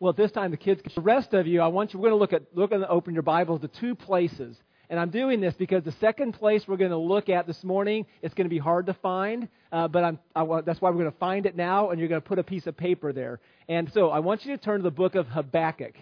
Well, this time, the kids, the rest of you, I want you, we're going to look at, look and open your Bibles to two places. And I'm doing this because the second place we're going to look at this morning, it's going to be hard to find, uh, but I'm, I, that's why we're going to find it now, and you're going to put a piece of paper there. And so I want you to turn to the book of Habakkuk.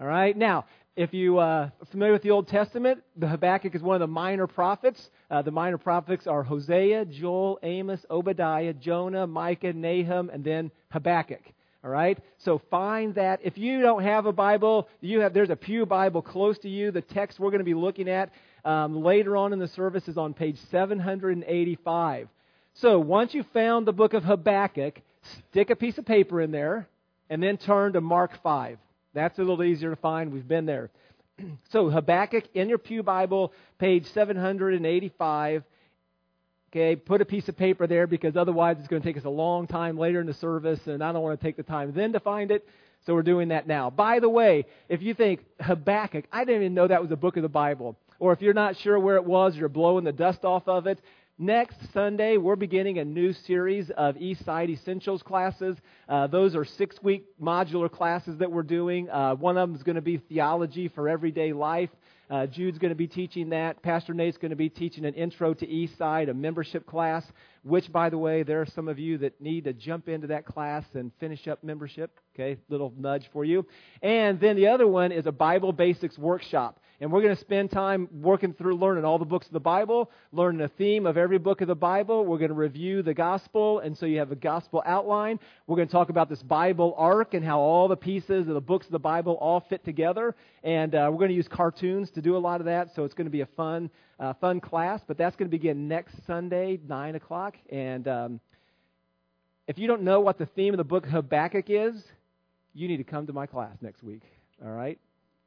All right? Now, if you uh, are familiar with the Old Testament, the Habakkuk is one of the minor prophets. Uh, the minor prophets are Hosea, Joel, Amos, Obadiah, Jonah, Micah, Nahum, and then Habakkuk. All right? So find that. If you don't have a Bible, you have there's a Pew Bible close to you. The text we're going to be looking at um, later on in the service is on page 785. So once you've found the book of Habakkuk, stick a piece of paper in there and then turn to Mark 5. That's a little easier to find. We've been there. so Habakkuk in your Pew Bible, page 785. Okay, put a piece of paper there because otherwise it's going to take us a long time later in the service, and I don't want to take the time then to find it. So we're doing that now. By the way, if you think Habakkuk, I didn't even know that was a book of the Bible. Or if you're not sure where it was, you're blowing the dust off of it, Next Sunday, we're beginning a new series of Eastside Essentials classes. Uh, those are six week modular classes that we're doing. Uh, one of them is going to be theology for everyday life. Uh, Jude's going to be teaching that. Pastor Nate's going to be teaching an intro to Eastside, a membership class, which, by the way, there are some of you that need to jump into that class and finish up membership. Okay, little nudge for you. And then the other one is a Bible Basics workshop. And we're going to spend time working through learning all the books of the Bible, learning a theme of every book of the Bible. We're going to review the gospel, and so you have a gospel outline. We're going to talk about this Bible arc and how all the pieces of the books of the Bible all fit together. And uh, we're going to use cartoons to do a lot of that, so it's going to be a fun, uh, fun class. But that's going to begin next Sunday, 9 o'clock. And um, if you don't know what the theme of the book Habakkuk is, you need to come to my class next week. All right?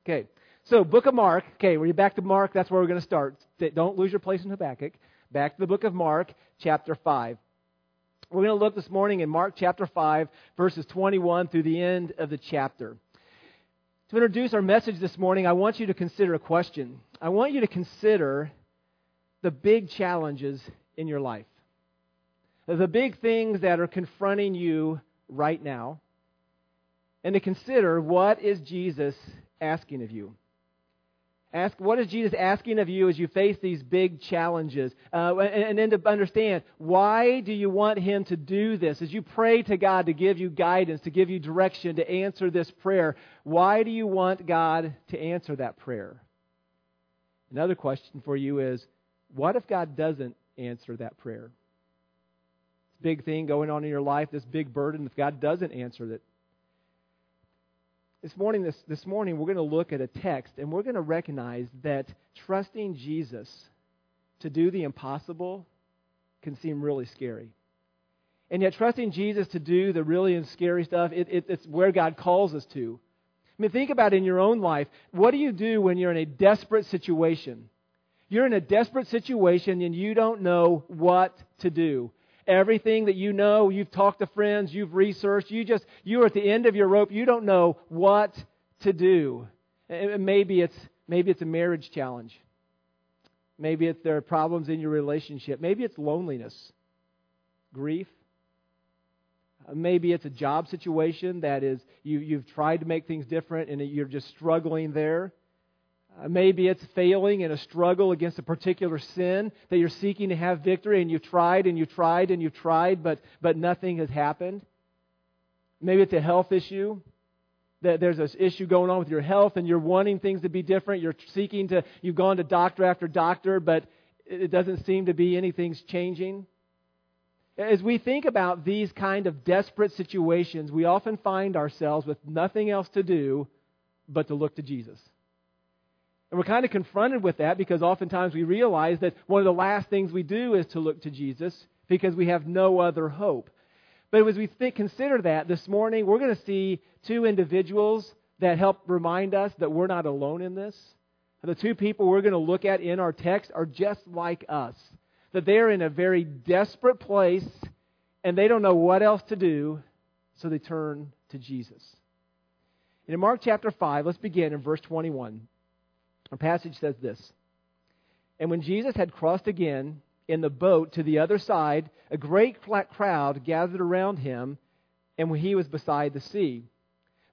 Okay. So, book of Mark. Okay, we're back to Mark. That's where we're going to start. Don't lose your place in Habakkuk. Back to the book of Mark, chapter 5. We're going to look this morning in Mark chapter 5, verses 21 through the end of the chapter. To introduce our message this morning, I want you to consider a question. I want you to consider the big challenges in your life, the big things that are confronting you right now, and to consider what is Jesus asking of you. Ask, what is Jesus asking of you as you face these big challenges? Uh, and, and then to understand, why do you want Him to do this? As you pray to God to give you guidance, to give you direction, to answer this prayer, why do you want God to answer that prayer? Another question for you is, what if God doesn't answer that prayer? This big thing going on in your life, this big burden, if God doesn't answer it, this morning, this, this morning, we're going to look at a text and we're going to recognize that trusting Jesus to do the impossible can seem really scary. And yet, trusting Jesus to do the really scary stuff, it, it, it's where God calls us to. I mean, think about it in your own life. What do you do when you're in a desperate situation? You're in a desperate situation and you don't know what to do everything that you know, you've talked to friends, you've researched, you just, you're at the end of your rope, you don't know what to do. Maybe it's, maybe it's a marriage challenge. Maybe it's there are problems in your relationship. Maybe it's loneliness, grief. Uh, maybe it's a job situation that is you, you've tried to make things different and you're just struggling there. Uh, maybe it's failing in a struggle against a particular sin that you're seeking to have victory, and you've tried and you've tried and you've tried, but, but nothing has happened. Maybe it's a health issue. That there's an issue going on with your health, and you're wanting things to be different. You're seeking to, you've gone to doctor after doctor, but it doesn't seem to be anything's changing. As we think about these kind of desperate situations, we often find ourselves with nothing else to do but to look to Jesus. And we're kind of confronted with that because oftentimes we realize that one of the last things we do is to look to Jesus because we have no other hope. But as we think, consider that this morning, we're going to see two individuals that help remind us that we're not alone in this. The two people we're going to look at in our text are just like us. That they're in a very desperate place and they don't know what else to do, so they turn to Jesus. And in Mark chapter 5, let's begin in verse 21. Our passage says this And when Jesus had crossed again in the boat to the other side, a great crowd gathered around him, and when he was beside the sea.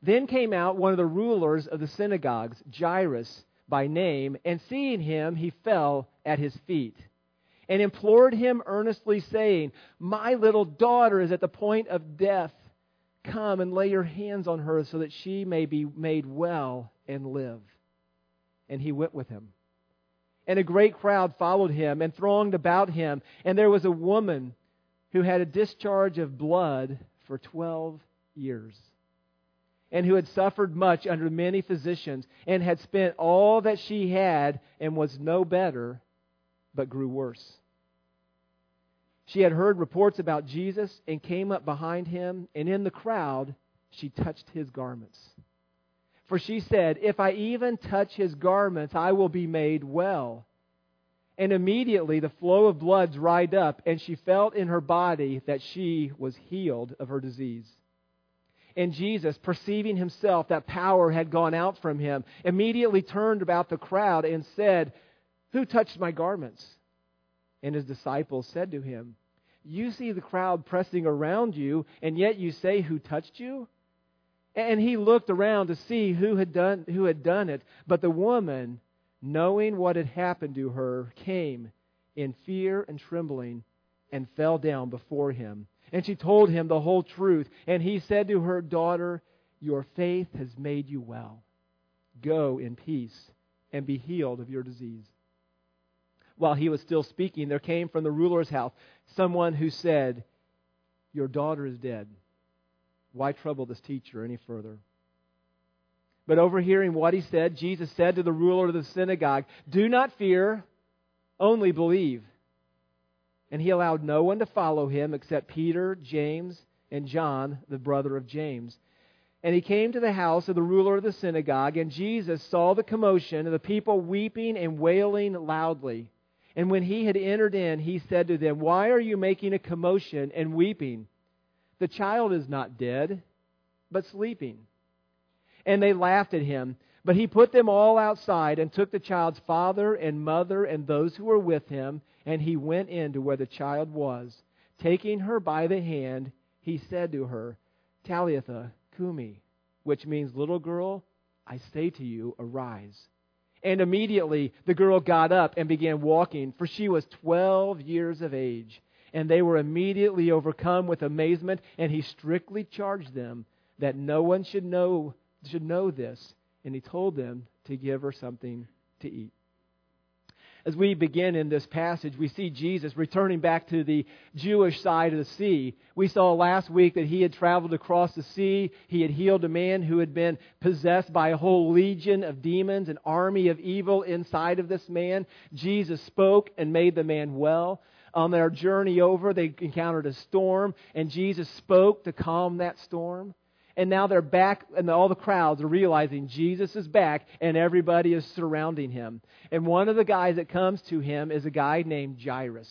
Then came out one of the rulers of the synagogues, Jairus by name, and seeing him, he fell at his feet and implored him earnestly, saying, My little daughter is at the point of death. Come and lay your hands on her so that she may be made well and live. And he went with him. And a great crowd followed him and thronged about him. And there was a woman who had a discharge of blood for 12 years and who had suffered much under many physicians, and had spent all that she had, and was no better, but grew worse. She had heard reports about Jesus, and came up behind him, and in the crowd she touched his garments. For she said, If I even touch his garments, I will be made well. And immediately the flow of blood dried up, and she felt in her body that she was healed of her disease. And Jesus, perceiving himself that power had gone out from him, immediately turned about the crowd and said, Who touched my garments? And his disciples said to him, You see the crowd pressing around you, and yet you say, Who touched you? And he looked around to see who had done, who had done it. But the woman, knowing what had happened to her, came in fear and trembling and fell down before him and she told him the whole truth. And he said to her, Daughter, your faith has made you well. Go in peace and be healed of your disease. While he was still speaking, there came from the ruler's house someone who said, Your daughter is dead. Why trouble this teacher any further? But overhearing what he said, Jesus said to the ruler of the synagogue, Do not fear, only believe. And he allowed no one to follow him except Peter, James, and John, the brother of James. And he came to the house of the ruler of the synagogue, and Jesus saw the commotion of the people weeping and wailing loudly. And when he had entered in, he said to them, Why are you making a commotion and weeping? The child is not dead, but sleeping. And they laughed at him. But he put them all outside and took the child's father and mother and those who were with him and he went in to where the child was. Taking her by the hand, he said to her, Talitha cumi, which means, Little girl, I say to you, arise. And immediately the girl got up and began walking, for she was twelve years of age. And they were immediately overcome with amazement, and he strictly charged them that no one should know, should know this. And he told them to give her something to eat as we begin in this passage, we see Jesus returning back to the Jewish side of the sea. We saw last week that he had traveled across the sea. He had healed a man who had been possessed by a whole legion of demons, an army of evil inside of this man. Jesus spoke and made the man well. On their journey over, they encountered a storm, and Jesus spoke to calm that storm and now they're back, and all the crowds are realizing Jesus is back, and everybody is surrounding him. And one of the guys that comes to him is a guy named Jairus.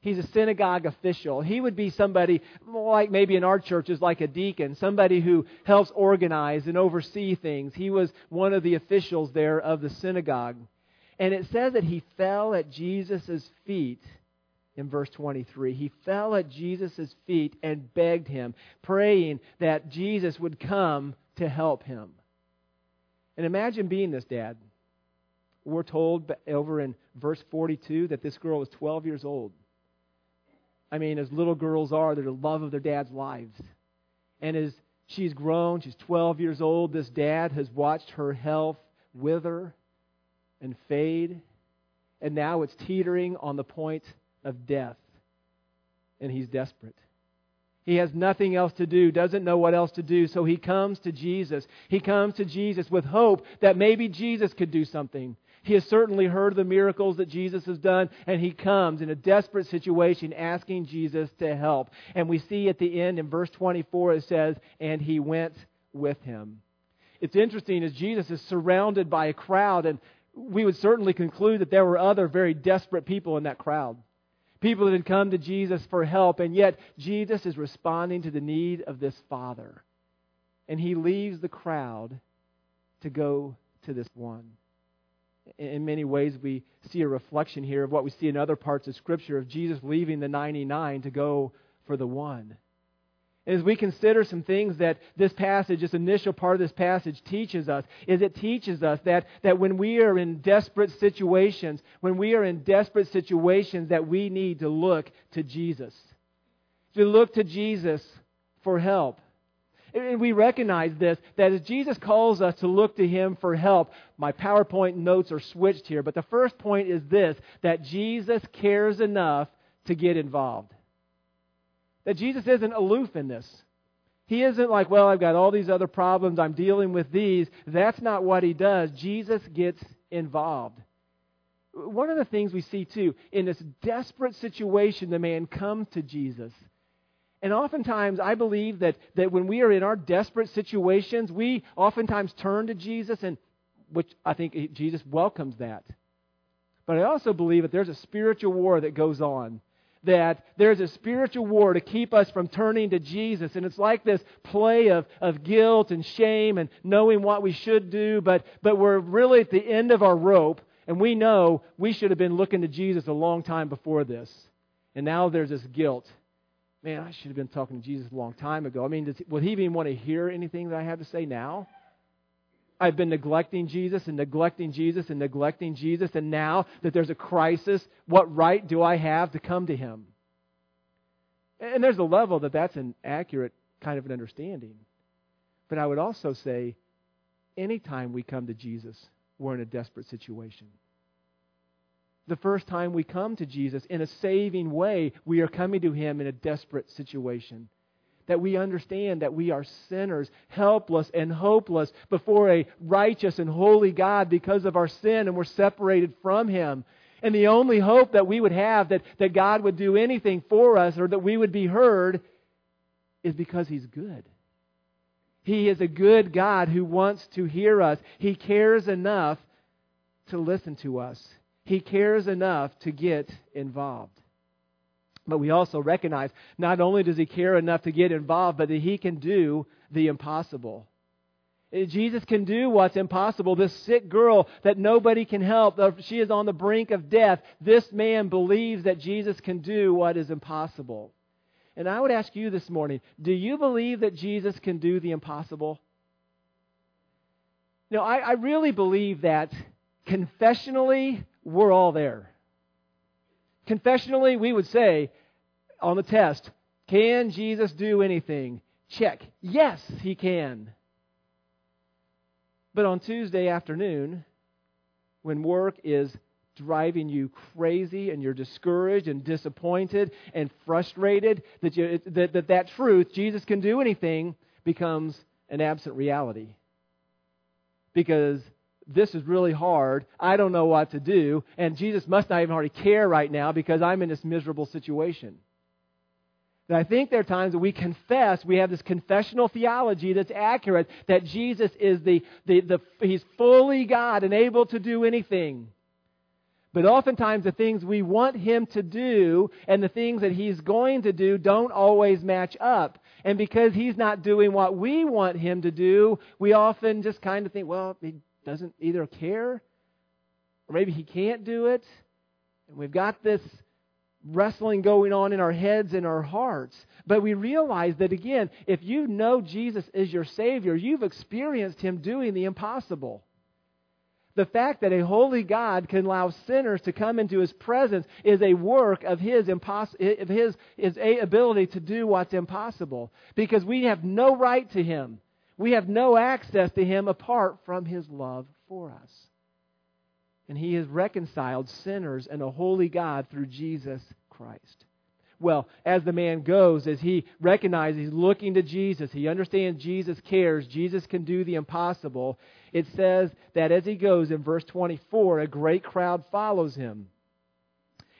He's a synagogue official. He would be somebody, like maybe in our churches, like a deacon, somebody who helps organize and oversee things. He was one of the officials there of the synagogue. And it says that he fell at Jesus' feet in verse 23. He fell at Jesus' feet and begged him, praying that Jesus would come to help him. And imagine being this dad. We're told over in verse 42 that this girl was 12 years old. I mean, as little girls are, they're the love of their dad's lives. And as she's grown, she's 12 years old, this dad has watched her health wither and fade. And now it's teetering on the point of death. And he's desperate. He has nothing else to do, doesn't know what else to do, so he comes to Jesus. He comes to Jesus with hope that maybe Jesus could do something. He has certainly heard the miracles that Jesus has done, and he comes in a desperate situation asking Jesus to help. And we see at the end in verse 24 it says, And he went with him. It's interesting as Jesus is surrounded by a crowd, and we would certainly conclude that there were other very desperate people in that crowd people that had come to Jesus for help, and yet Jesus is responding to the need of this father. And he leaves the crowd to go to this one. In many ways, we see a reflection here of what we see in other parts of Scripture of Jesus leaving the 99 to go for the one. As we consider some things that this passage, this initial part of this passage teaches us, is it teaches us that, that when we are in desperate situations, when we are in desperate situations, that we need to look to Jesus. To look to Jesus for help. And we recognize this, that as Jesus calls us to look to Him for help, my PowerPoint notes are switched here, but the first point is this, that Jesus cares enough to get involved. That Jesus isn't aloof in this. He isn't like, well, I've got all these other problems, I'm dealing with these. That's not what he does. Jesus gets involved. One of the things we see, too, in this desperate situation, the man comes to Jesus. And oftentimes, I believe that, that when we are in our desperate situations, we oftentimes turn to Jesus, and which I think Jesus welcomes that. But I also believe that there's a spiritual war that goes on that there's a spiritual war to keep us from turning to Jesus. And it's like this play of, of guilt and shame and knowing what we should do, but, but we're really at the end of our rope, and we know we should have been looking to Jesus a long time before this. And now there's this guilt. Man, I should have been talking to Jesus a long time ago. I mean, does, would he even want to hear anything that I have to say now? I've been neglecting Jesus and neglecting Jesus and neglecting Jesus, and now that there's a crisis, what right do I have to come to Him? And there's a level that that's an accurate kind of an understanding. But I would also say, anytime we come to Jesus, we're in a desperate situation. The first time we come to Jesus in a saving way, we are coming to Him in a desperate situation that we understand that we are sinners, helpless and hopeless before a righteous and holy God because of our sin, and we're separated from Him. And the only hope that we would have that, that God would do anything for us or that we would be heard is because He's good. He is a good God who wants to hear us. He cares enough to listen to us. He cares enough to get involved. But we also recognize not only does he care enough to get involved, but that he can do the impossible. Eh, Jesus can do what's impossible. This sick girl that nobody can help, she is on the brink of death. This man believes that Jesus can do what is impossible. And I would ask you this morning do you believe that Jesus can do the impossible? Know, I, I really believe that confessionally, we're all there. Confessionally, we would say on the test, can Jesus do anything? Check. Yes, he can. But on Tuesday afternoon, when work is driving you crazy and you're discouraged and disappointed and frustrated that, you, that, that that truth, Jesus can do anything, becomes an absent reality. Because this is really hard. I don't know what to do. And Jesus must not even already care right now because I'm in this miserable situation. And I think there are times that we confess, we have this confessional theology that's accurate, that Jesus is the, the, the he's fully God and able to do anything. But oftentimes the things we want him to do and the things that he's going to do don't always match up. And because he's not doing what we want him to do, we often just kind of think, well, doesn't either care or maybe he can't do it. And we've got this wrestling going on in our heads and our hearts. But we realize that, again, if you know Jesus is your Savior, you've experienced Him doing the impossible. The fact that a holy God can allow sinners to come into His presence is a work of His, impos- of his, his ability to do what's impossible. Because we have no right to Him. We have no access to Him apart from His love for us. And He has reconciled sinners and a holy God through Jesus Christ. Well, as the man goes, as he recognizes he's looking to Jesus, he understands Jesus cares, Jesus can do the impossible. It says that as he goes in verse 24, a great crowd follows him.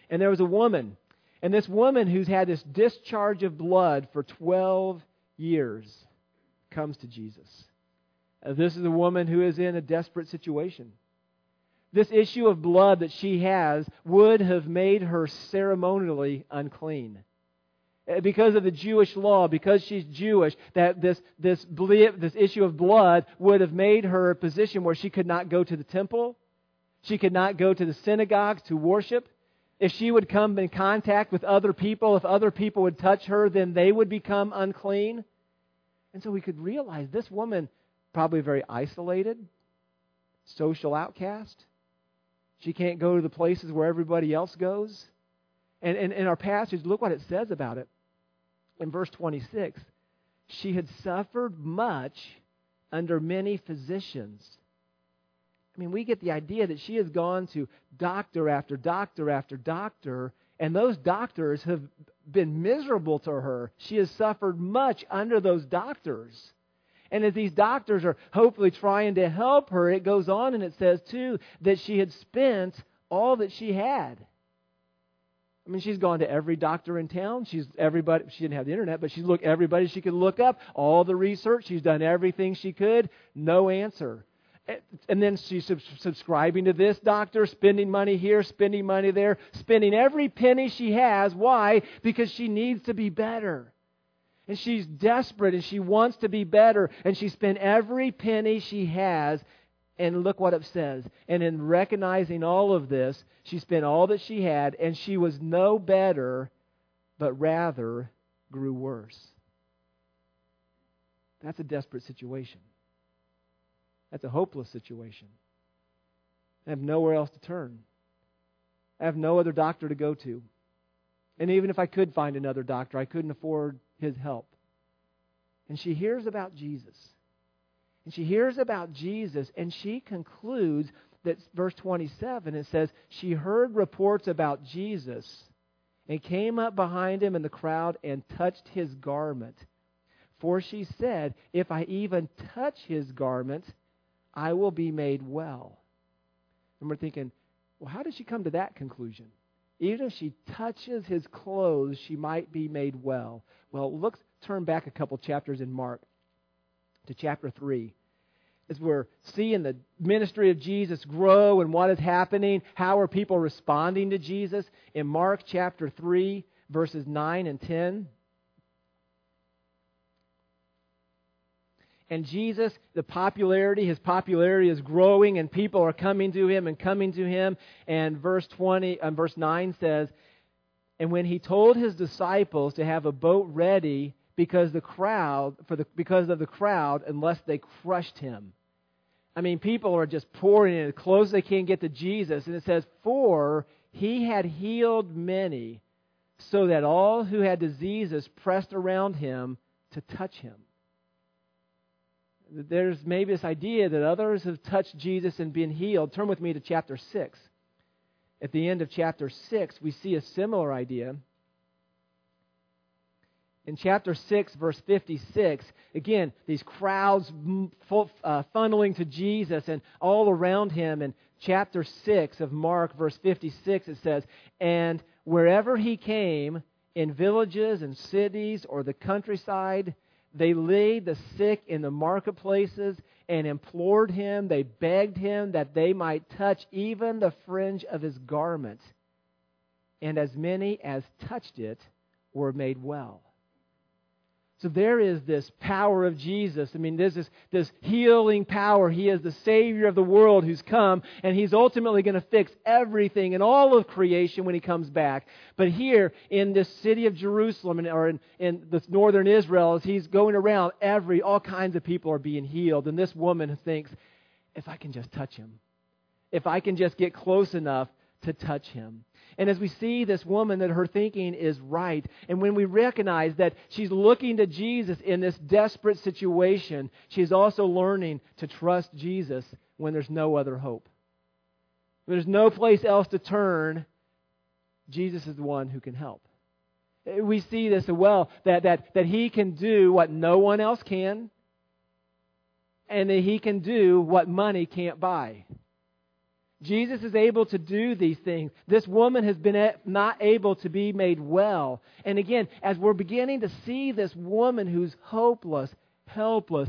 And there was a woman, and this woman who's had this discharge of blood for 12 years comes to Jesus. Uh, this is a woman who is in a desperate situation. This issue of blood that she has would have made her ceremonially unclean. Uh, because of the Jewish law, because she's Jewish, that this, this, this issue of blood would have made her a position where she could not go to the temple, she could not go to the synagogues to worship, If she would come in contact with other people, if other people would touch her, then they would become unclean. And so we could realize this woman, probably very isolated, social outcast. She can't go to the places where everybody else goes. And in our passage, look what it says about it. In verse 26, she had suffered much under many physicians. I mean, we get the idea that she has gone to doctor after doctor after doctor, and those doctors have been miserable to her. She has suffered much under those doctors. And as these doctors are hopefully trying to help her, it goes on and it says, too, that she had spent all that she had. I mean, she's gone to every doctor in town. She's everybody. She didn't have the internet, but she's looked everybody she could look up. All the research. She's done everything she could. No answer. And then she's subscribing to this doctor, spending money here, spending money there, spending every penny she has. Why? Because she needs to be better. And she's desperate and she wants to be better. And she spent every penny she has. And look what it says. And in recognizing all of this, she spent all that she had, and she was no better, but rather grew worse. That's a desperate situation. That's a hopeless situation. I have nowhere else to turn. I have no other doctor to go to. And even if I could find another doctor, I couldn't afford his help. And she hears about Jesus. And she hears about Jesus, and she concludes that verse 27 it says, She heard reports about Jesus and came up behind him in the crowd and touched his garment. For she said, If I even touch his garment, I will be made well. And we're thinking, well, how did she come to that conclusion? Even if she touches his clothes, she might be made well. Well, look, turn back a couple chapters in Mark to chapter 3. As we're seeing the ministry of Jesus grow and what is happening, how are people responding to Jesus? In Mark chapter 3, verses 9 and 10. And Jesus, the popularity, his popularity is growing, and people are coming to him and coming to him. And verse 20, and uh, verse 9 says, And when he told his disciples to have a boat ready because the crowd, for the, because of the crowd, unless they crushed him. I mean, people are just pouring in as close as they can get to Jesus. And it says, For he had healed many, so that all who had diseases pressed around him to touch him there's maybe this idea that others have touched Jesus and been healed. Turn with me to chapter 6. At the end of chapter 6, we see a similar idea. In chapter 6, verse 56, again, these crowds uh, funneling to Jesus and all around him. In chapter 6 of Mark, verse 56, it says, And wherever he came, in villages and cities or the countryside, they laid the sick in the marketplaces and implored him. They begged him that they might touch even the fringe of his garment. And as many as touched it were made well. So there is this power of Jesus. I mean, there's this, this healing power. He is the Savior of the world who's come, and He's ultimately going to fix everything in all of creation when He comes back. But here in this city of Jerusalem, or in, in this northern Israel, as He's going around, every all kinds of people are being healed. And this woman thinks, if I can just touch Him, if I can just get close enough to touch Him. And as we see this woman, that her thinking is right. And when we recognize that she's looking to Jesus in this desperate situation, she's also learning to trust Jesus when there's no other hope. When there's no place else to turn, Jesus is the one who can help. We see this as well, that, that, that he can do what no one else can, and that he can do what money can't buy. Jesus is able to do these things. This woman has been not able to be made well. And again, as we're beginning to see this woman who's hopeless, helpless,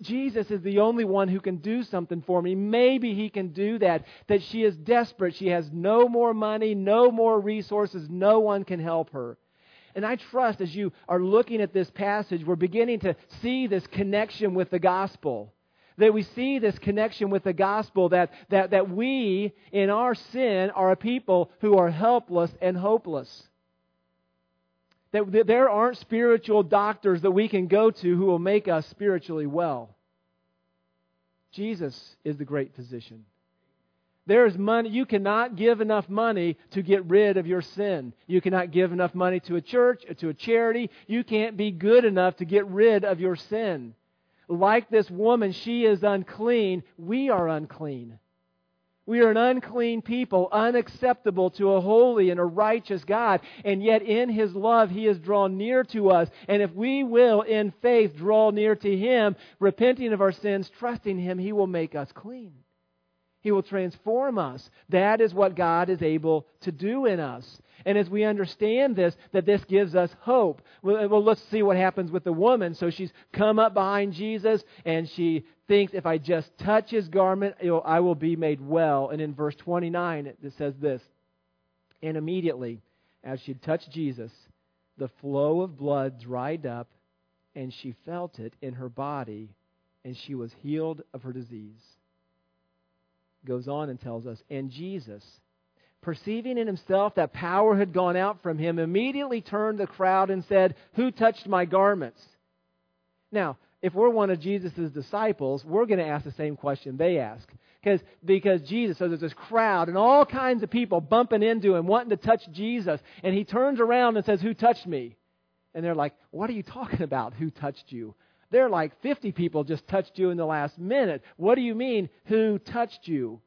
Jesus is the only one who can do something for me. Maybe he can do that. That she is desperate. She has no more money, no more resources. No one can help her. And I trust as you are looking at this passage, we're beginning to see this connection with the gospel That we see this connection with the gospel that, that, that we, in our sin, are a people who are helpless and hopeless. That, that there aren't spiritual doctors that we can go to who will make us spiritually well. Jesus is the great physician. There is money. You cannot give enough money to get rid of your sin. You cannot give enough money to a church, to a charity. You can't be good enough to get rid of your sin. Like this woman, she is unclean. We are unclean. We are an unclean people, unacceptable to a holy and a righteous God. And yet, in His love, He has drawn near to us. And if we will, in faith, draw near to Him, repenting of our sins, trusting Him, He will make us clean. He will transform us. That is what God is able to do in us. And as we understand this, that this gives us hope. Well, uh, well, let's see what happens with the woman. So she's come up behind Jesus and she thinks, if I just touch his garment, I will be made well. And in verse 29, it says this And immediately, as she touched Jesus, the flow of blood dried up, and she felt it in her body, and she was healed of her disease goes on and tells us, and Jesus, perceiving in himself that power had gone out from him, immediately turned the crowd and said, Who touched my garments? Now, if we're one of Jesus' disciples, we're going to ask the same question they ask. Because, because Jesus, so there's this crowd and all kinds of people bumping into him, wanting to touch Jesus. And he turns around and says, Who touched me? And they're like, What are you talking about? Who touched you? They're like 50 people just touched you in the last minute. What do you mean, who touched you?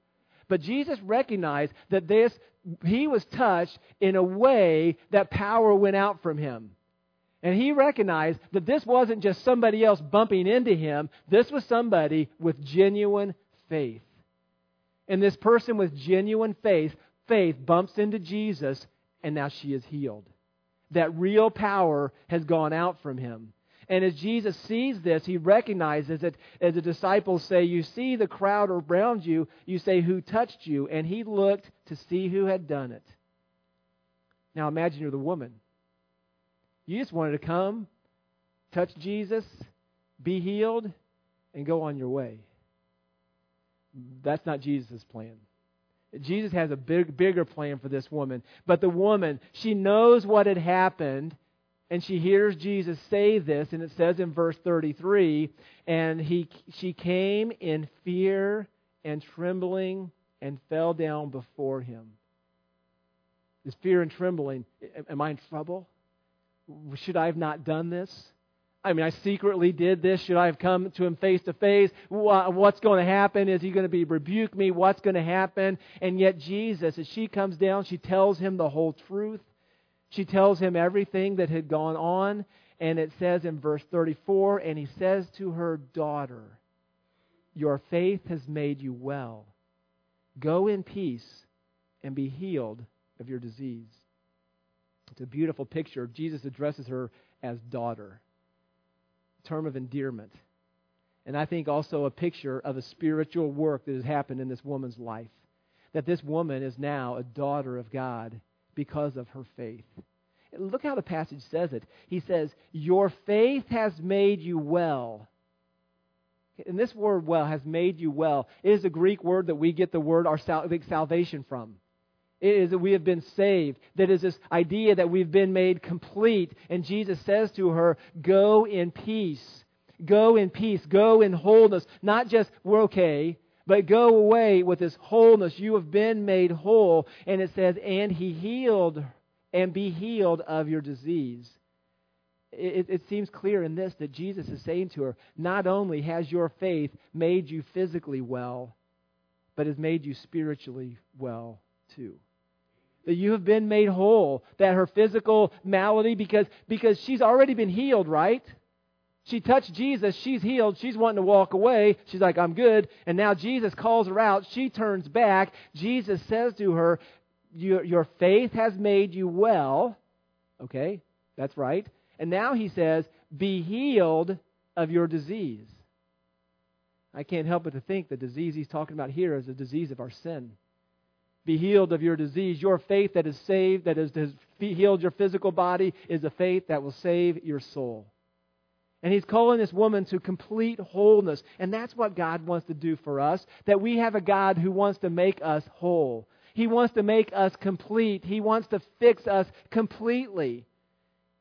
But Jesus recognized that this, he was touched in a way that power went out from him. And he recognized that this wasn't just somebody else bumping into him, this was somebody with genuine faith. And this person with genuine faith, faith bumps into Jesus, and now she is healed. That real power has gone out from him. And as Jesus sees this, he recognizes it. As the disciples say, You see the crowd around you, you say, Who touched you? And he looked to see who had done it. Now imagine you're the woman. You just wanted to come, touch Jesus, be healed, and go on your way. That's not Jesus' plan. Jesus has a big, bigger plan for this woman. But the woman, she knows what had happened, and she hears Jesus say this, and it says in verse 33 and he, she came in fear and trembling and fell down before him. This fear and trembling, am I in trouble? Should I have not done this? I mean, I secretly did this. Should I have come to him face to face? What's going to happen? Is he going to be rebuke me? What's going to happen? And yet, Jesus, as she comes down, she tells him the whole truth. She tells him everything that had gone on, and it says in verse 34 and he says to her daughter, Your faith has made you well. Go in peace and be healed of your disease. It's a beautiful picture. Jesus addresses her as daughter, term of endearment. And I think also a picture of a spiritual work that has happened in this woman's life. That this woman is now a daughter of God because of her faith. Look how the passage says it. He says, Your faith has made you well. And this word well has made you well. It is a Greek word that we get the word our salvation from. It is that we have been saved. That is this idea that we've been made complete. And Jesus says to her, Go in peace. Go in peace. Go in wholeness. Not just, we're okay, but go away with this wholeness. You have been made whole. And it says, and he healed and be healed of your disease. It, it, seems clear in this that Jesus is saying to her, not only has your faith made you physically well, but has made you spiritually well too. That you have been made whole, that her physical malady, because, because she's already been healed, right? She touched Jesus. She's healed. She's wanting to walk away. She's like, I'm good. And now Jesus calls her out. She turns back. Jesus says to her, Your, your faith has made you well. Okay, that's right. And now he says, Be healed of your disease. I can't help but to think the disease he's talking about here is the disease of our sin. Be healed of your disease. Your faith that is saved, that has healed your physical body, is a faith that will save your soul. And he's calling this woman to complete wholeness. And that's what God wants to do for us. That we have a God who wants to make us whole. He wants to make us complete. He wants to fix us completely.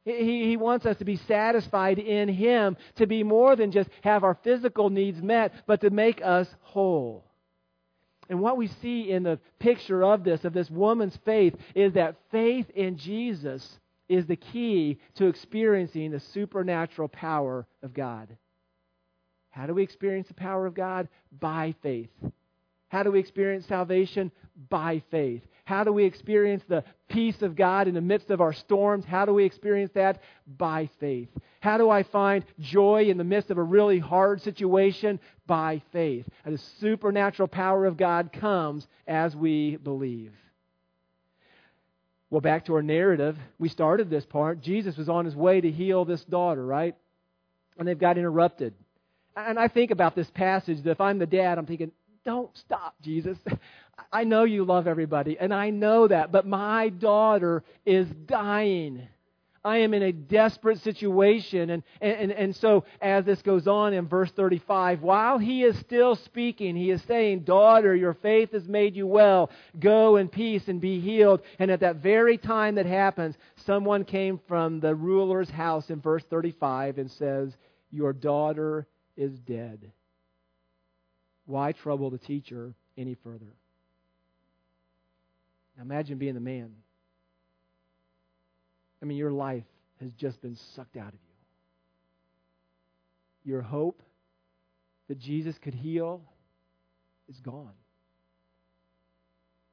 He, he wants us to be satisfied in Him, to be more than just have our physical needs met, but to make us whole. And what we see in the picture of this, of this woman's faith, is that faith in Jesus is the key to experiencing the supernatural power of God. How do we experience the power of God? By faith. How do we experience salvation? By faith. How do we experience the peace of God in the midst of our storms? How do we experience that? By faith. How do I find joy in the midst of a really hard situation? By faith. And the supernatural power of God comes as we believe. Well, back to our narrative. We started this part. Jesus was on his way to heal this daughter, right? And they've got interrupted. And I think about this passage that if I'm the dad, I'm thinking, don't stop, Jesus. I know you love everybody, and I know that, but my daughter is dying. I am in a desperate situation. And, and, and so, as this goes on in verse 35, while he is still speaking, he is saying, Daughter, your faith has made you well. Go in peace and be healed. And at that very time that happens, someone came from the ruler's house in verse 35 and says, Your daughter is dead. Why trouble the teacher any further? Now imagine being the man I mean, your life has just been sucked out of you. Your hope that Jesus could heal is gone.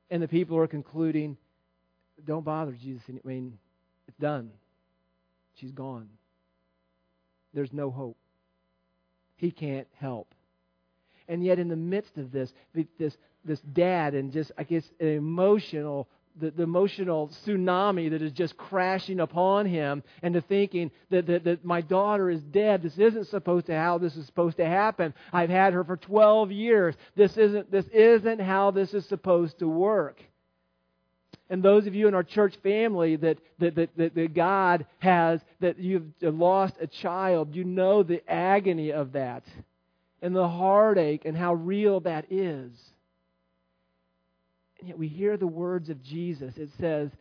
And the people are concluding, don't bother Jesus. I mean, it's done. She's gone. There's no hope. He can't help. And yet, in the midst of this, this, this dad and just, I guess, an emotional the, the, emotional tsunami that is just crashing upon him and to thinking that, that, that my daughter is dead. This isn't supposed to how this is supposed to happen. I've had her for 12 years. This isn't, this isn't how this is supposed to work. And those of you in our church family that, that, that, that, that God has, that you've lost a child, you know the agony of that and the heartache and how real that is. And yet we hear the words of Jesus. It says,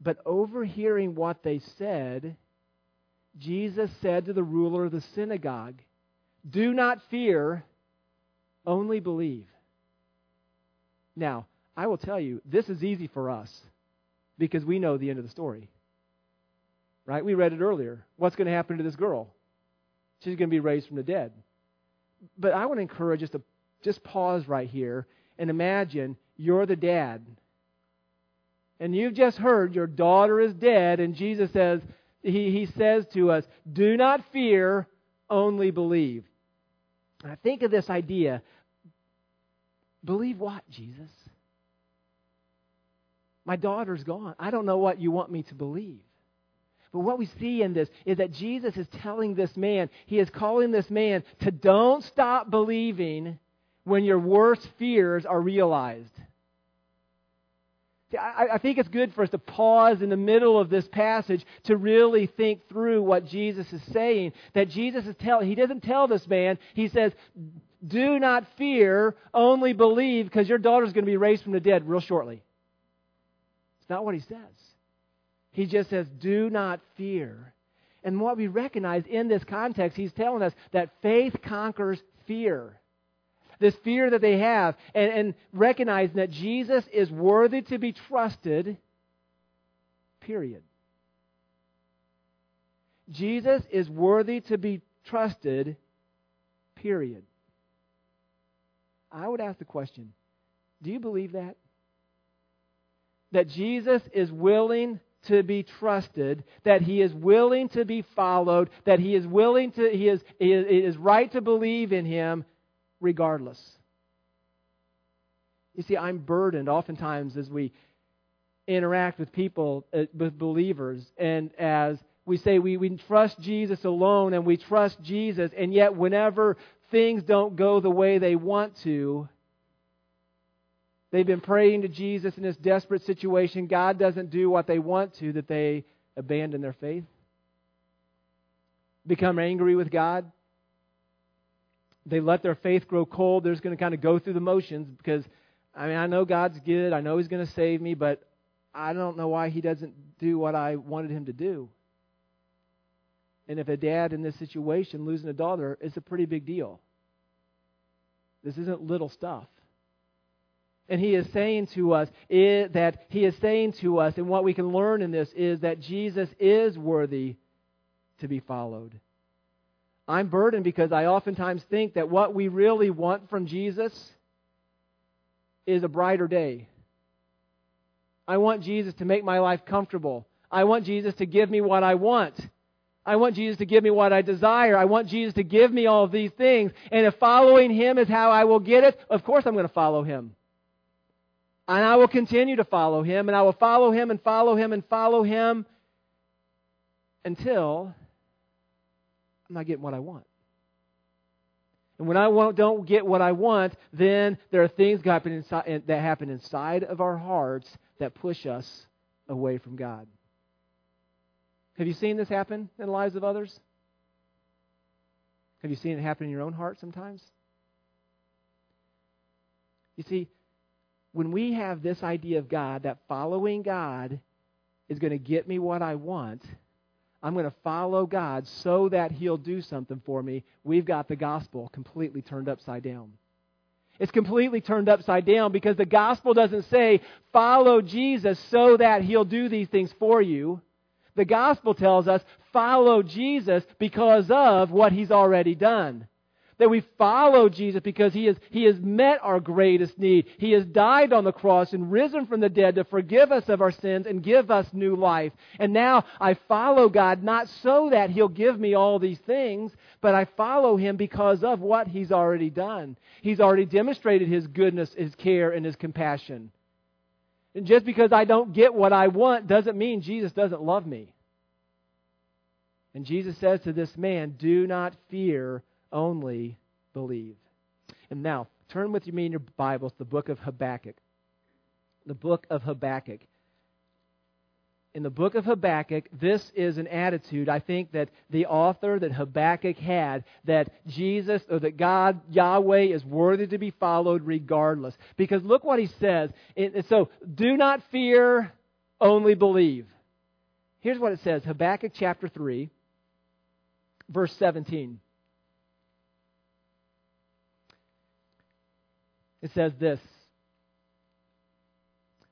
But overhearing what they said, Jesus said to the ruler of the synagogue, Do not fear, only believe. Now, I will tell you, this is easy for us because we know the end of the story. Right? We read it earlier. What's going to happen to this girl? She's going to be raised from the dead. But I want to encourage us to just pause right here and imagine you're the dad. And you've just heard your daughter is dead, and Jesus says, he, he says to us, Do not fear, only believe. And I think of this idea believe what, Jesus? My daughter's gone. I don't know what you want me to believe. But what we see in this is that Jesus is telling this man, he is calling this man to don't stop believing when your worst fears are realized. See, I, I, think it's good for us to pause in the middle of this passage to really think through what Jesus is saying. That Jesus is telling, he doesn't tell this man, he says, do not fear, only believe, because your daughter's going to be raised from the dead real shortly. It's not what he says. He just says, do not fear. And what we recognize in this context, he's telling us that faith conquers fear this fear that they have, and, and recognizing that Jesus is worthy to be trusted, period. Jesus is worthy to be trusted, period. I would ask the question do you believe that? That Jesus is willing to be trusted, that he is willing to be followed, that he is willing to, he is, it is right to believe in him, regardless. You see, I'm burdened oftentimes as we interact with people, uh, with believers, and as we say we, we trust Jesus alone and we trust Jesus, and yet whenever things don't go the way they want to, they've been praying to Jesus in this desperate situation. God doesn't do what they want to, that they abandon their faith. become angry with God. They let their faith grow cold. They're just going to kind of go through the motions because, I mean, I know God's good. I know He's going to save me, but I don't know why He doesn't do what I wanted Him to do. And if a dad in this situation losing a daughter, it's a pretty big deal. This isn't little stuff. And he is saying to us that he is saying to us, and what we can learn in this is that Jesus is worthy to be followed. I'm burdened because I oftentimes think that what we really want from Jesus is a brighter day. I want Jesus to make my life comfortable. I want Jesus to give me what I want. I want Jesus to give me what I desire. I want Jesus to give me all of these things. And if following Him is how I will get it, of course I'm going to follow Him. And I will continue to follow Him, and I will follow Him and follow Him and follow Him until I'm not getting what I want. And when I don't get what I want, then there are things that happen inside of our hearts that push us away from God. Have you seen this happen in the lives of others? Have you seen it happen in your own heart sometimes? You see, when we have this idea of God, that following God is going to get me what I want, I'm going to follow God so that He'll do something for me, we've got the gospel completely turned upside down. It's completely turned upside down because the gospel doesn't say, follow Jesus so that He'll do these things for you. The gospel tells us follow Jesus because of what he's already done. That we follow Jesus because he, is, he has met our greatest need. He has died on the cross and risen from the dead to forgive us of our sins and give us new life. And now I follow God not so that He'll give me all these things, but I follow Him because of what He's already done. He's already demonstrated His goodness, His care, and His compassion. And just because I don't get what I want doesn't mean Jesus doesn't love me. And Jesus says to this man, Do not fear, only believe. And now, turn with me in your Bibles to the book of Habakkuk. The book of Habakkuk. In the book of Habakkuk, this is an attitude I think that the author, that Habakkuk had, that Jesus or that God, Yahweh, is worthy to be followed regardless. Because look what he says. so, do not fear, only believe. Here's what it says Habakkuk chapter 3, verse 17. It says this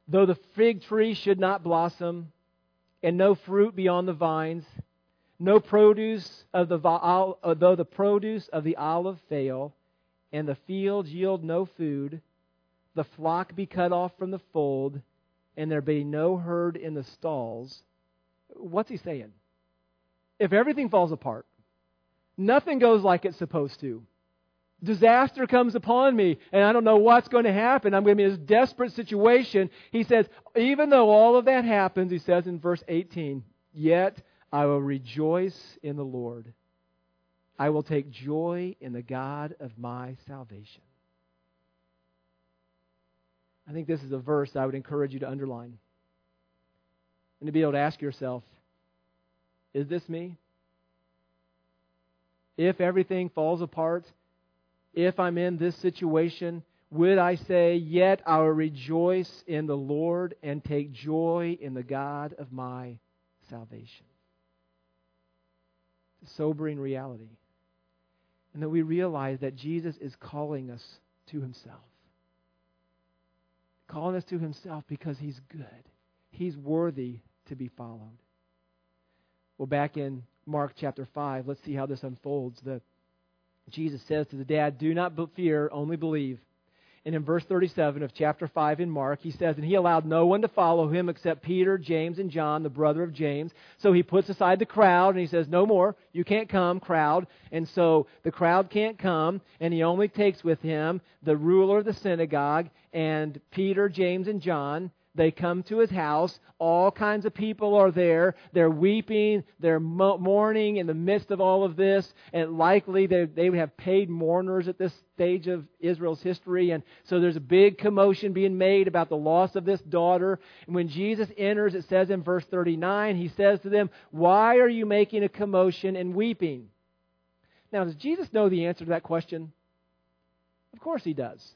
Though the fig tree should not blossom, and no fruit be on the vines, no produce of the uh, though the produce of the olive fail, and the fields yield no food, the flock be cut off from the fold, and there be no herd in the stalls. What's he saying? If everything falls apart, nothing goes like it's supposed to, disaster comes upon me and I don't know what's going to happen. I'm going to be in this desperate situation. He says, even though all of that happens, he says in verse 18, yet I will rejoice in the Lord. I will take joy in the God of my salvation. I think this is a verse I would encourage you to underline and to be able to ask yourself, is this me? If everything falls apart, if I'm in this situation, would I say, Yet I will rejoice in the Lord and take joy in the God of my salvation? Sobering reality. And that we realize that Jesus is calling us to himself. Calling us to himself because he's good. He's worthy to be followed. Well, back in Mark chapter 5, let's see how this unfolds. The Jesus says to the dad, Do not fear, only believe. And in verse 37 of chapter 5 in Mark, he says, And he allowed no one to follow him except Peter, James, and John, the brother of James. So he puts aside the crowd and he says, No more. You can't come, crowd. And so the crowd can't come. And he only takes with him the ruler of the synagogue and Peter, James, and John, They come to his house. All kinds of people are there. They're weeping. They're mourning in the midst of all of this. And likely they, they would have paid mourners at this stage of Israel's history. And so there's a big commotion being made about the loss of this daughter. And when Jesus enters, it says in verse 39, he says to them, Why are you making a commotion and weeping? Now, does Jesus know the answer to that question? Of course he does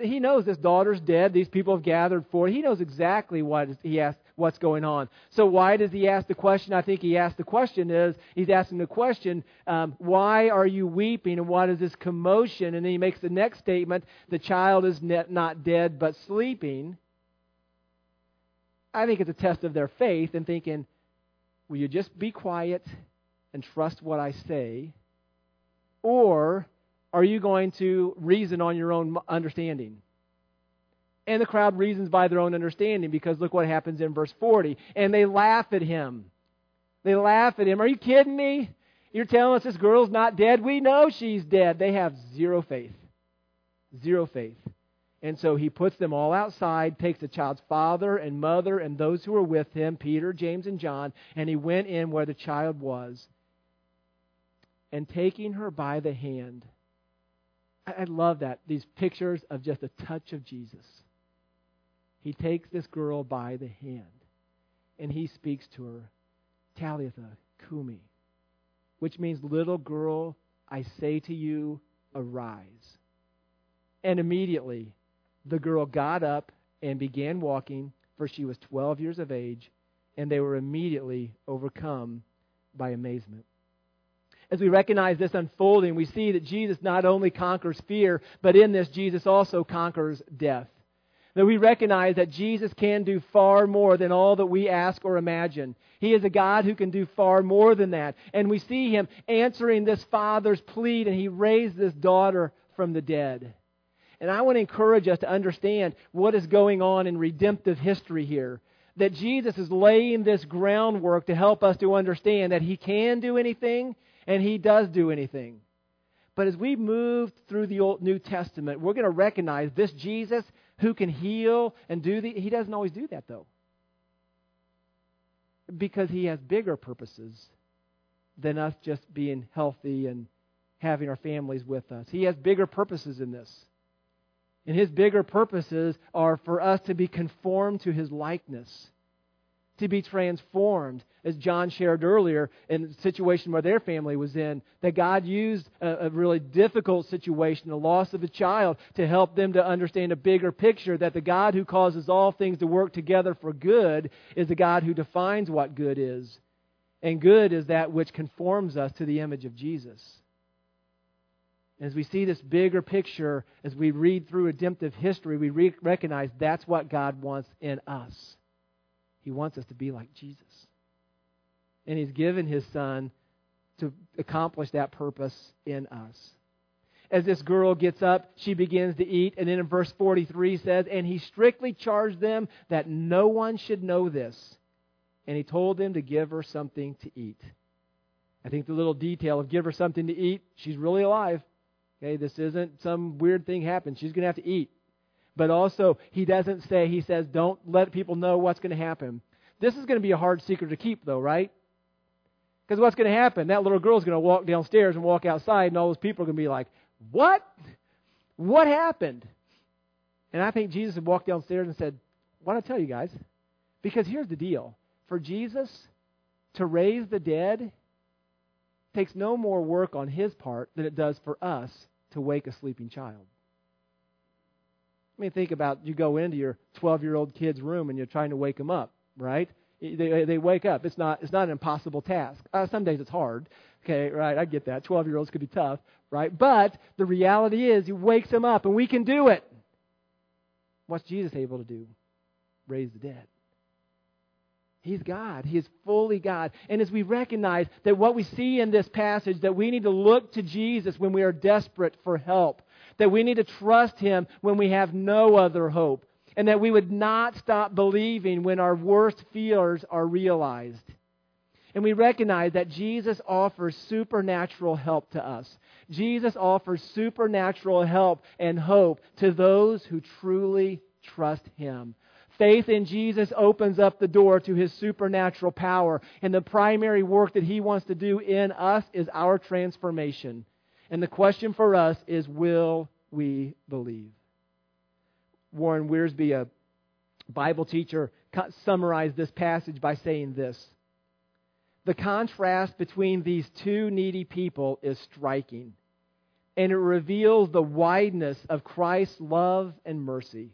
he knows this daughter's dead. These people have gathered for it. He knows exactly what he asked, what's going on. So why does he ask the question? I think he asked the question is he's asking the question, um, why are you weeping and what is this commotion? And then he makes the next statement: the child is not dead but sleeping. I think it's a test of their faith and thinking, will you just be quiet and trust what I say, or are you going to reason on your own understanding? And the crowd reasons by their own understanding because look what happens in verse 40. And they laugh at him. They laugh at him. Are you kidding me? You're telling us this girl's not dead? We know she's dead. They have zero faith. Zero faith. And so he puts them all outside, takes the child's father and mother and those who were with him, Peter, James, and John, and he went in where the child was. And taking her by the hand, I, love that. These pictures of just a touch of Jesus. He takes this girl by the hand and he speaks to her, Talitha cumi, which means, little girl, I say to you, arise. And immediately the girl got up and began walking, for she was 12 years of age, and they were immediately overcome by amazement. As we recognize this unfolding, we see that Jesus not only conquers fear, but in this, Jesus also conquers death. That we recognize that Jesus can do far more than all that we ask or imagine. He is a God who can do far more than that. And we see him answering this father's plea, and he raised this daughter from the dead. And I want to encourage us to understand what is going on in redemptive history here. That Jesus is laying this groundwork to help us to understand that he can do anything and he does do anything. But as we move through the Old New Testament, we're going to recognize this Jesus who can heal and do the he doesn't always do that though. Because he has bigger purposes than us just being healthy and having our families with us. He has bigger purposes in this. And his bigger purposes are for us to be conformed to his likeness to be transformed, as John shared earlier in the situation where their family was in, that God used a, a, really difficult situation, the loss of a child, to help them to understand a bigger picture that the God who causes all things to work together for good is the God who defines what good is. And good is that which conforms us to the image of Jesus. As we see this bigger picture, as we read through redemptive history, we re- recognize that's what God wants in us. He wants us to be like Jesus. And He's given His Son to accomplish that purpose in us. As this girl gets up, she begins to eat. And then in verse 43 says, And he strictly charged them that no one should know this. And he told them to give her something to eat. I think the little detail of give her something to eat, she's really alive. Okay, this isn't some weird thing happened. She's going to have to eat. But also, he doesn't say, he says, don't let people know what's going to happen. This is going to be a hard secret to keep, though, right? Because what's going to happen? That little girl's going to walk downstairs and walk outside, and all those people are going to be like, What? What happened? And I think Jesus would walk downstairs and said, Why don't I tell you guys? Because here's the deal for Jesus to raise the dead takes no more work on his part than it does for us to wake a sleeping child. I mean, think about you go into your 12 year old kid's room and you're trying to wake them up, right? They, they wake up. It's not, it's not an impossible task. Uh, some days it's hard. Okay, right? I get that. 12 year olds could be tough, right? But the reality is, he wakes them up and we can do it. What's Jesus able to do? Raise the dead. He's God. He is fully God. And as we recognize that what we see in this passage, that we need to look to Jesus when we are desperate for help, that we need to trust Him when we have no other hope, and that we would not stop believing when our worst fears are realized. And we recognize that Jesus offers supernatural help to us. Jesus offers supernatural help and hope to those who truly trust Him. Faith in Jesus opens up the door to his supernatural power. And the primary work that he wants to do in us is our transformation. And the question for us is will we believe? Warren Wiersbe, a Bible teacher, summarized this passage by saying this The contrast between these two needy people is striking, and it reveals the wideness of Christ's love and mercy.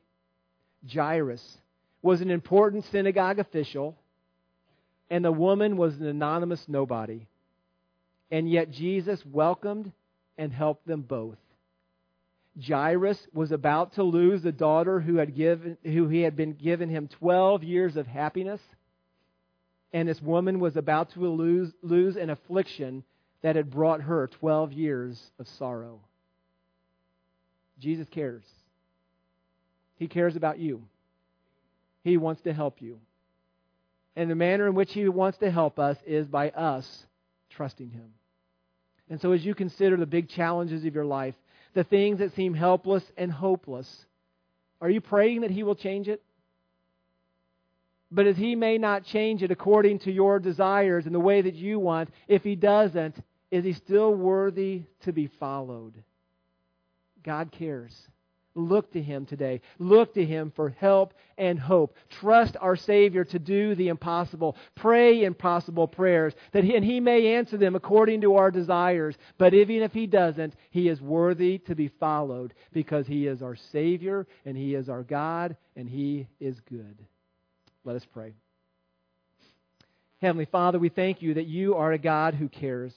Jairus was an important synagogue official, and the woman was an anonymous nobody. And yet Jesus welcomed and helped them both. Jairus was about to lose the daughter who had given who he had been given him 12 years of happiness and this woman was about to lose lose an affliction that had brought her 12 years of sorrow. Jesus cares. He cares about you. He wants to help you. And the manner in which He wants to help us is by us trusting Him. And so, as you consider the big challenges of your life, the things that seem helpless and hopeless, are you praying that He will change it? But as He may not change it according to your desires and the way that you want, if He doesn't, is He still worthy to be followed? God cares. Look to Him today. Look to Him for help and hope. Trust our Savior to do the impossible. Pray impossible prayers, that he, and He may answer them according to our desires. But even if He doesn't, He is worthy to be followed because He is our Savior and He is our God and He is good. Let us pray. Heavenly Father, we thank you that you are a God who cares.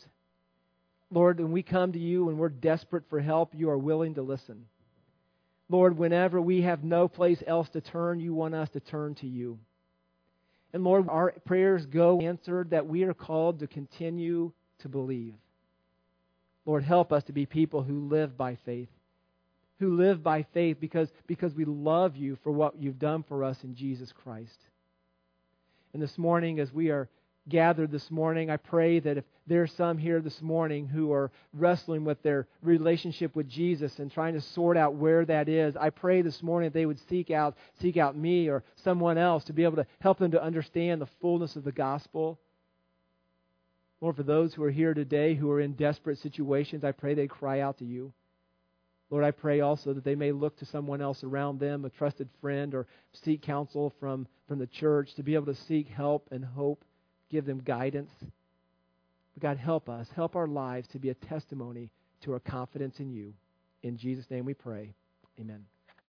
Lord, when we come to you and we're desperate for help, you are willing to listen. Lord, whenever we have no place else to turn, you want us to turn to you. And Lord, our prayers go answered that we are called to continue to believe. Lord, help us to be people who live by faith. Who live by faith because, because we love you for what you've done for us in Jesus Christ. And this morning, as we are gathered this morning, I pray that if there are some here this morning who are wrestling with their relationship with Jesus and trying to sort out where that is, I pray this morning that they would seek out seek out me or someone else to be able to help them to understand the fullness of the gospel. Lord, for those who are here today who are in desperate situations, I pray they cry out to you. Lord, I pray also that they may look to someone else around them, a trusted friend, or seek counsel from, from the church to be able to seek help and hope give them guidance. But God, help us. Help our lives to be a testimony to our confidence in you. In Jesus' name we pray. Amen.